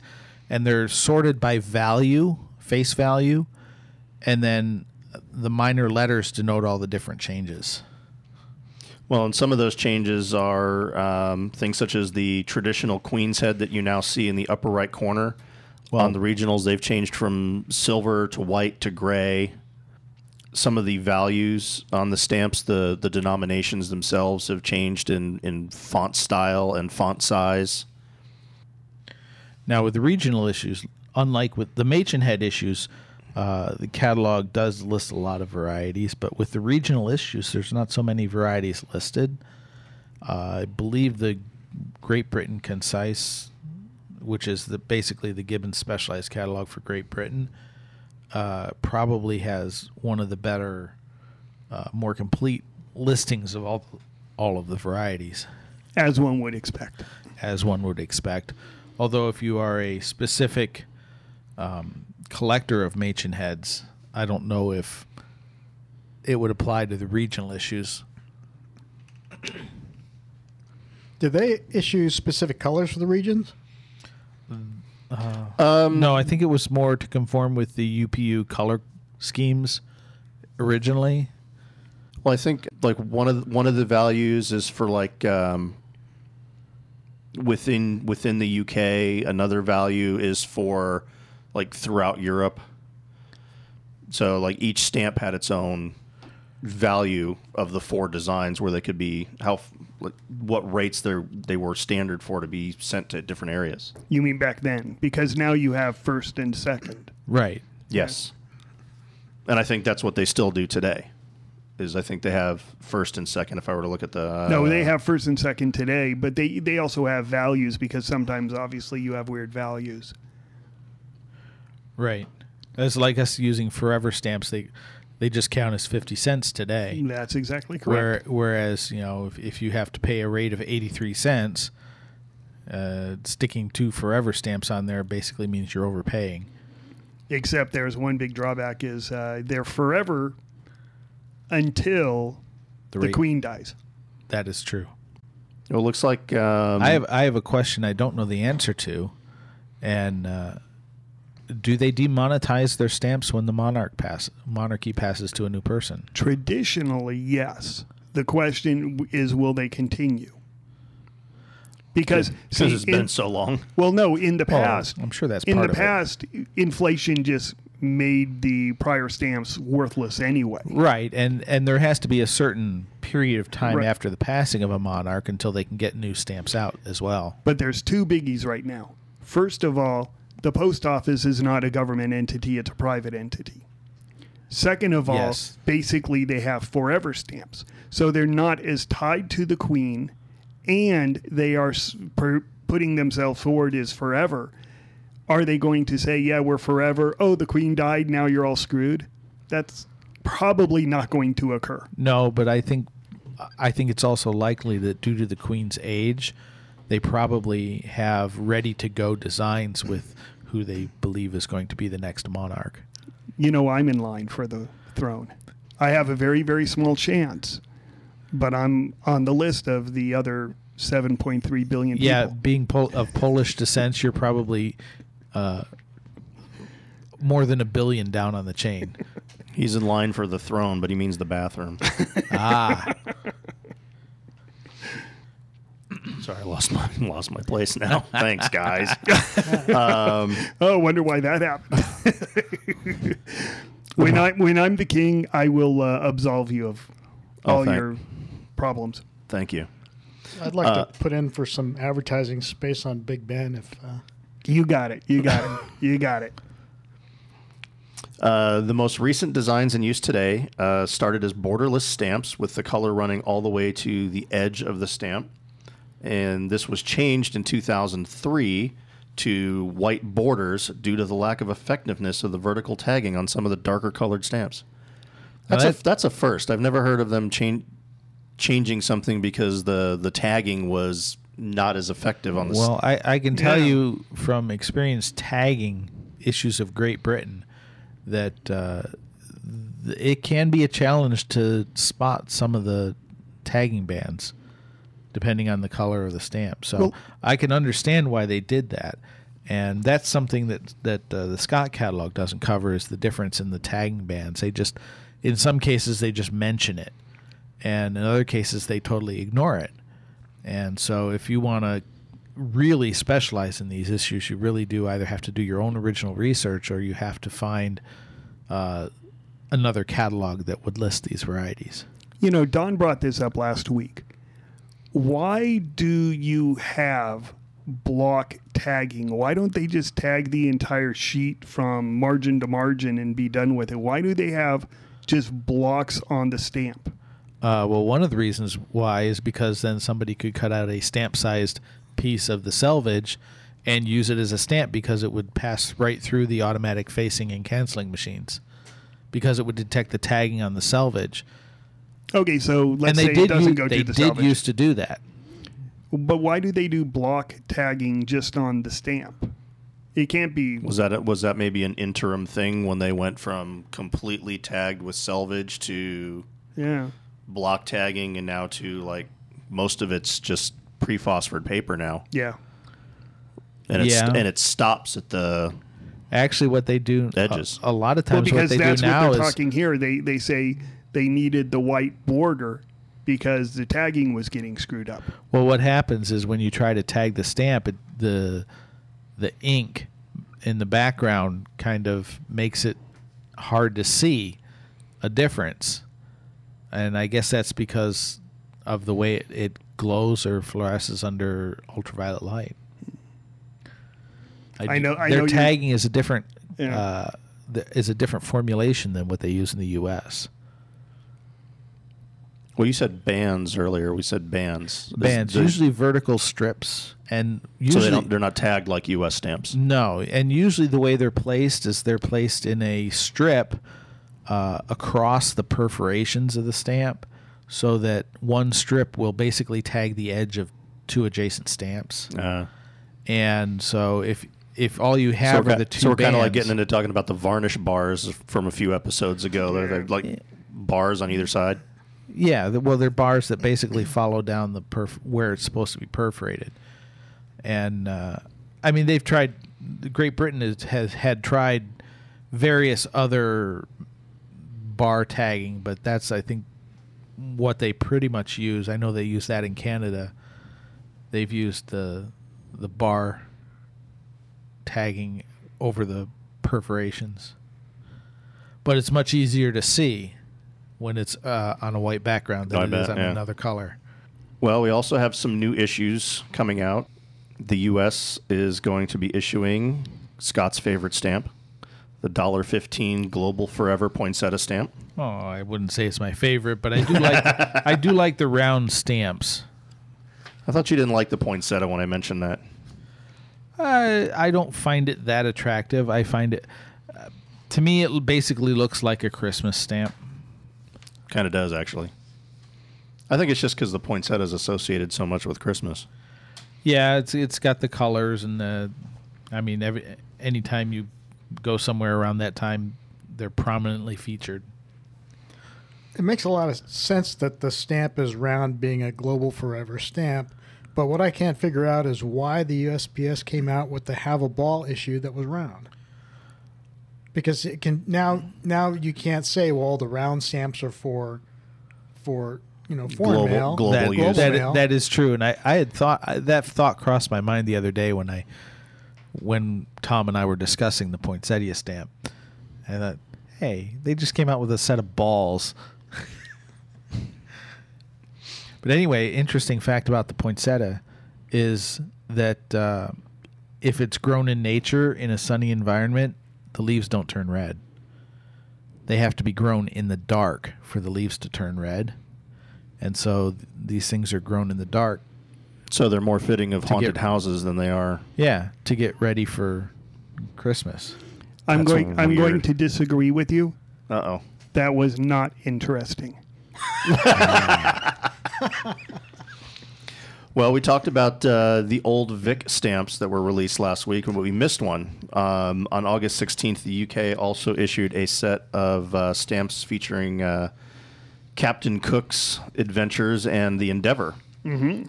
and they're sorted by value, face value. And then the minor letters denote all the different changes. Well, and some of those changes are um, things such as the traditional Queen's head that you now see in the upper right corner. on the regionals, they've changed from silver to white to gray. Some of the values on the stamps, the, the denominations themselves have changed in, in font style and font size. Now, with the regional issues, unlike with the Machin head issues, uh, the catalog does list a lot of varieties, but with the regional issues, there's not so many varieties listed. Uh, I believe the Great Britain Concise, which is the basically the Gibbons Specialized Catalog for Great Britain, uh, probably has one of the better, uh, more complete listings of all all of the varieties As one would expect. as one would expect. Although, if you are a specific um, collector of Machin heads, I don't know if it would apply to the regional issues. Did they issue specific colors for the regions? Um, No, I think it was more to conform with the UPU color schemes originally. Well, I think like one of the, one of the values is for like um, within within the UK. Another value is for like throughout Europe. So like each stamp had its own value of the four designs where they could be how like, what rates they they were standard for to be sent to different areas. You mean back then? Because now you have first and second. Right. Yes. And I think that's what they still do today. Is I think they have first and second. If I were to look at the uh, No, they have first and second today, but they they also have values because sometimes obviously you have weird values. Right. That's like us using forever stamps. They they just count as 50 cents today. That's exactly Where, correct. whereas, you know, if, if you have to pay a rate of 83 cents, uh, sticking two forever stamps on there basically means you're overpaying. Except there's one big drawback is uh, they're forever until The the, queen dies. That is true. It looks like um, I have I have a question I don't know the answer to, and uh, do they demonetize their stamps when the monarch pass monarchy passes to a new person? Traditionally, yes. The question is, will they continue? Because because see, it's in- been so long. well, no, in the Well, past, I'm sure that's in part the of it. past, inflation just made the prior stamps worthless anyway. Right, and and there has to be a certain period of time Right. after the passing of a monarch until they can get new stamps out as well. But there's two biggies right now. First of all, the post office is not a government entity, it's a private entity. Second of all, Yes. basically they have forever stamps. So they're not as tied to the queen and they are per, putting themselves forward as forever. Are they going to say, "Yeah, we're forever. Oh, the queen died, now you're all screwed?" That's probably not going to occur. No, but I think I think it's also likely that due to the queen's age, they probably have ready to go designs with who they believe is going to be the next monarch. you know I'm in line for the throne. I have a very, very small chance, but I'm on the list of the other 7.3 billion Yeah, people. being Pol- of Polish descent, you're probably uh, more than a billion down on the chain. He's in line for the throne, but he means the bathroom. ah, Sorry, I lost my lost my place now. Thanks, guys. Oh, wonder why that happened. when I when I'm the king, I will uh, absolve you of Oh, all thank- your problems. Thank you. I'd like Uh, to put in for some advertising space on Big Ben if uh, You got it. You got it. You got it. Uh, the most recent designs in use today uh, started as borderless stamps with the color running all the way to the edge of the stamp. And this was changed in 2003 to white borders due to the lack of effectiveness of the vertical tagging on some of the darker colored stamps. That's, Now a, that's a first. I've never heard of them change, changing something because the, the tagging was not as effective on the well, I, I can tell Yeah. you from experience tagging issues of Great Britain that uh, th- it can be a challenge to spot some of the tagging bands depending on the color of the stamp. So Well- I can understand why they did that. And that's something that that uh, the Scott catalog doesn't cover is the difference in the tagging bands. They just in some cases they just mention it. And in other cases they totally ignore it. And so if you want to really specialize in these issues, you really do either have to do your own original research or you have to find uh, another catalog that would list these varieties. You know, Don brought this up last week. Why do you have block tagging? Why don't they just tag the entire sheet from margin to margin and be done with it? Why do they have just blocks on the stamp? Uh, well, one of the reasons why is because then somebody could cut out a stamp-sized piece of the selvage and use it as a stamp because it would pass right through the automatic facing and canceling machines because it would detect the tagging on the selvage. Okay, so let's and they say did it doesn't u- go they to the did salvage. used to do that. but why do they do block tagging just on the stamp? It can't be. Was that was that maybe an interim thing when they went from completely tagged with selvage to Yeah. Block tagging and now to like most of it's just pre-phosphored paper now. Yeah. and it's Yeah. and it stops at the Actually, what they do Edges. A, lot of Well, times, what because they that's do what now they're is talking here. They they say they needed the white border because the tagging was getting screwed up. well, what happens is when you try to tag the stamp, it, the the ink in the background kind of makes it hard to see a difference, and I guess that's because of the way it, it glows or fluoresces under ultraviolet light. I know- I their know tagging is a different Yeah. uh, is a different formulation than what they use in the U.S. well, you said bands earlier. We said bands. Bands the- usually vertical strips, and so usually they don't. They're not tagged like U.S. stamps. No, and usually the way they're placed is they're placed in a strip uh, across the perforations of the stamp, so that one strip will basically tag the edge of two adjacent stamps. Uh, And so if if all you have we're, the two, so we're kind of like getting into talking about the varnish bars from a few episodes ago. They're, they're like bars on either side. Yeah, well, they're bars that basically follow down the perf- where it's supposed to be perforated, and uh, I mean they've tried. Great Britain has had tried various other bar tagging, but that's I think what they pretty much use. I know they use that in Canada. They've used the the bar tagging over the perforations, but it's much easier to see when it's uh, on a white background than I it is bet, on yeah. another color. Well, we also have some new issues coming out. The U.S. is going to be issuing Scott's favorite stamp, the dollar fifteen Global Forever Poinsettia stamp. Oh, I wouldn't say it's my favorite, but I do like I do like the round stamps. I thought you didn't like the poinsettia when I mentioned that. I I don't find it that attractive. I find it uh, to me it basically looks like a Christmas stamp. Kind of does actually. I think it's just because the poinsettia is associated so much with Christmas. Yeah, it's it's got the colors and the I mean every anytime you go somewhere around that time they're prominently featured. It makes a lot of sense that the stamp is round, being a global forever stamp. But what I can't figure out is why the USPS came out with the have a ball issue that was round. Because it can now now you can't say well the round stamps are for for you know foreign Global- mail global that, use. that- mail. that is true, and I, I had thought that thought crossed my mind the other day when I when Tom and I were discussing the poinsettia stamp, and thought, hey, they just came out with a set of balls. but anyway, interesting fact about the poinsettia is that uh, if it's grown in nature in a sunny environment, the leaves don't turn red. They have to be grown in the dark for the leaves to turn red. And so th- these things are grown in the dark. So they're more fitting of To get- haunted houses than they are. Yeah, to get ready for Christmas. I'm That's going. I'm going to disagree with you. Uh oh. That was not interesting. Well, we talked about uh, the old Vic stamps that were released last week, but we missed one. Um, on August 16th, the UK also issued a set of uh, stamps featuring uh, Captain Cook's adventures and the Endeavour,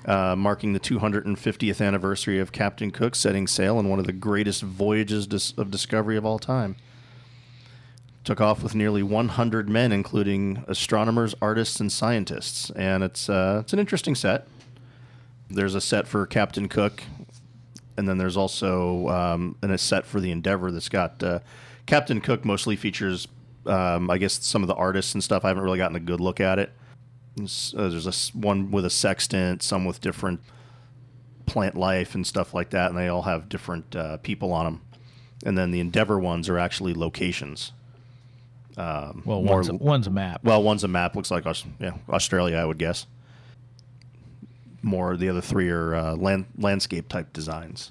uh, marking the 250th anniversary of Captain Cook setting sail on one of the greatest voyages dis- of discovery of all time. Took off with nearly 100 men, including astronomers, artists, and scientists, and it's uh, it's an interesting set there's a set for Captain Cook, and then there's also um, and a set for the Endeavor that's got uh, Captain Cook mostly features, um, I guess, some of the artists and stuff. I haven't really gotten a good look at it. Uh, there's a one with a sextant, some with different plant life and stuff like that, and they all have different uh, people on them. And then the Endeavor ones are actually locations. Um, Well, more- one's a, one's a map. well, one's a map. Looks like yeah, Australia, I would guess. More, the other three are uh, land, landscape type designs.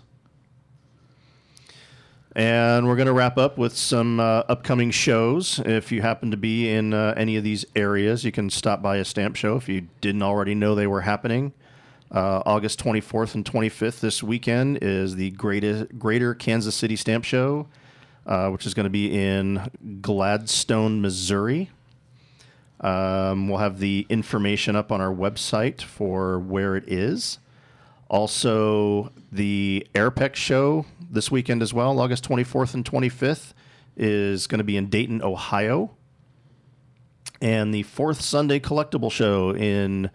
And we're going to wrap up with some uh, upcoming shows. If you happen to be in uh, any of these areas, you can stop by a stamp show if you didn't already know they were happening. Uh, August 24th and 25th this weekend is the Greater, Greater Kansas City Stamp Show, uh, which is going to be in Gladstone, Missouri. Um, we'll have the information up on our website for where it is. Also, the Airpex show this weekend as well, August 24th and 25th, is going to be in Dayton, Ohio. And the fourth Sunday collectible show in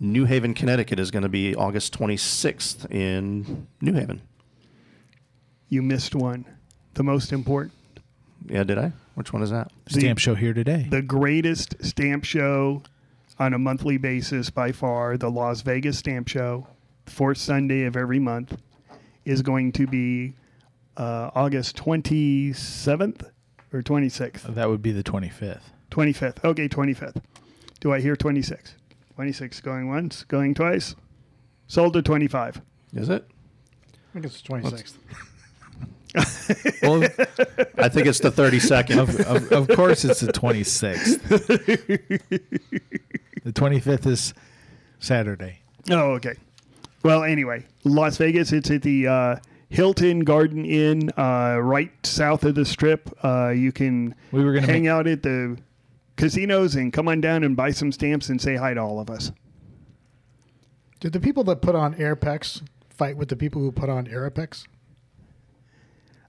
New Haven, Connecticut is going to be August 26th in New Haven. You missed one. The most important. Yeah, did I? Which one is that? Stamp show here today. The greatest stamp show on a monthly basis by far, the Las Vegas Stamp Show, fourth Sunday of every month, is going to be uh, August 27th or 26th? that would be the 25th. 25th. Okay, 25th. Do I hear 26? 26 going once, going twice. Sold to 25. Is it? I think it's the 26th. Well, I think it's the 32nd. of, of, of course, it's the 26th. the 25th is Saturday. Oh, okay. Well, anyway, Las Vegas. It's at the uh, Hilton Garden Inn, uh, right south of the Strip. Uh, you can We were gonna hang make- out at the casinos and come on down and buy some stamps and say hi to all of us. Did the people that put on Airpex fight with the people who put on Aeropex?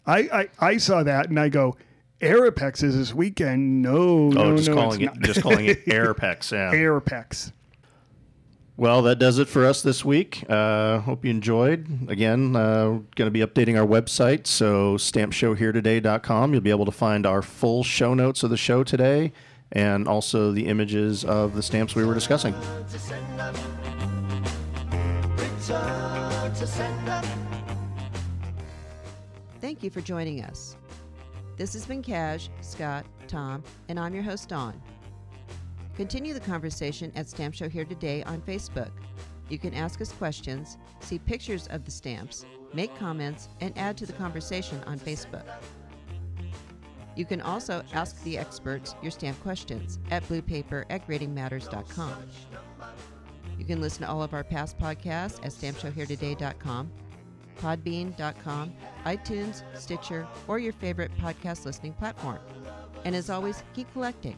I, I, I saw that and I go, Aeropex is this weekend. No, oh, no, just no, calling it's it not. just calling it Airpex. Yeah. Aeropex. Well, that does it for us this week. Uh, hope you enjoyed. Again, uh, going to be updating our website, so stampshowheretoday.com. You'll be able to find our full show notes of the show today and also the images of the stamps we were discussing. Thank you for joining us. This has been Cash, Scott, Tom, and I'm your host, Dawn. Continue the conversation at Stamp Show Here Today on Facebook. You can ask us questions, see pictures of the stamps, make comments, and add to the conversation on Facebook. You can also ask the experts your stamp questions at bluepaper at gradingmatters.com. You can listen to all of our past podcasts at stampshowheretoday.com podbean.com, iTunes, Stitcher, or your favorite podcast listening platform. And as always, keep collecting.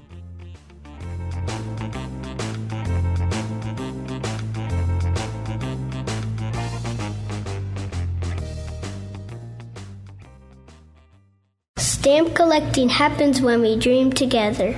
Stamp collecting happens when we dream together.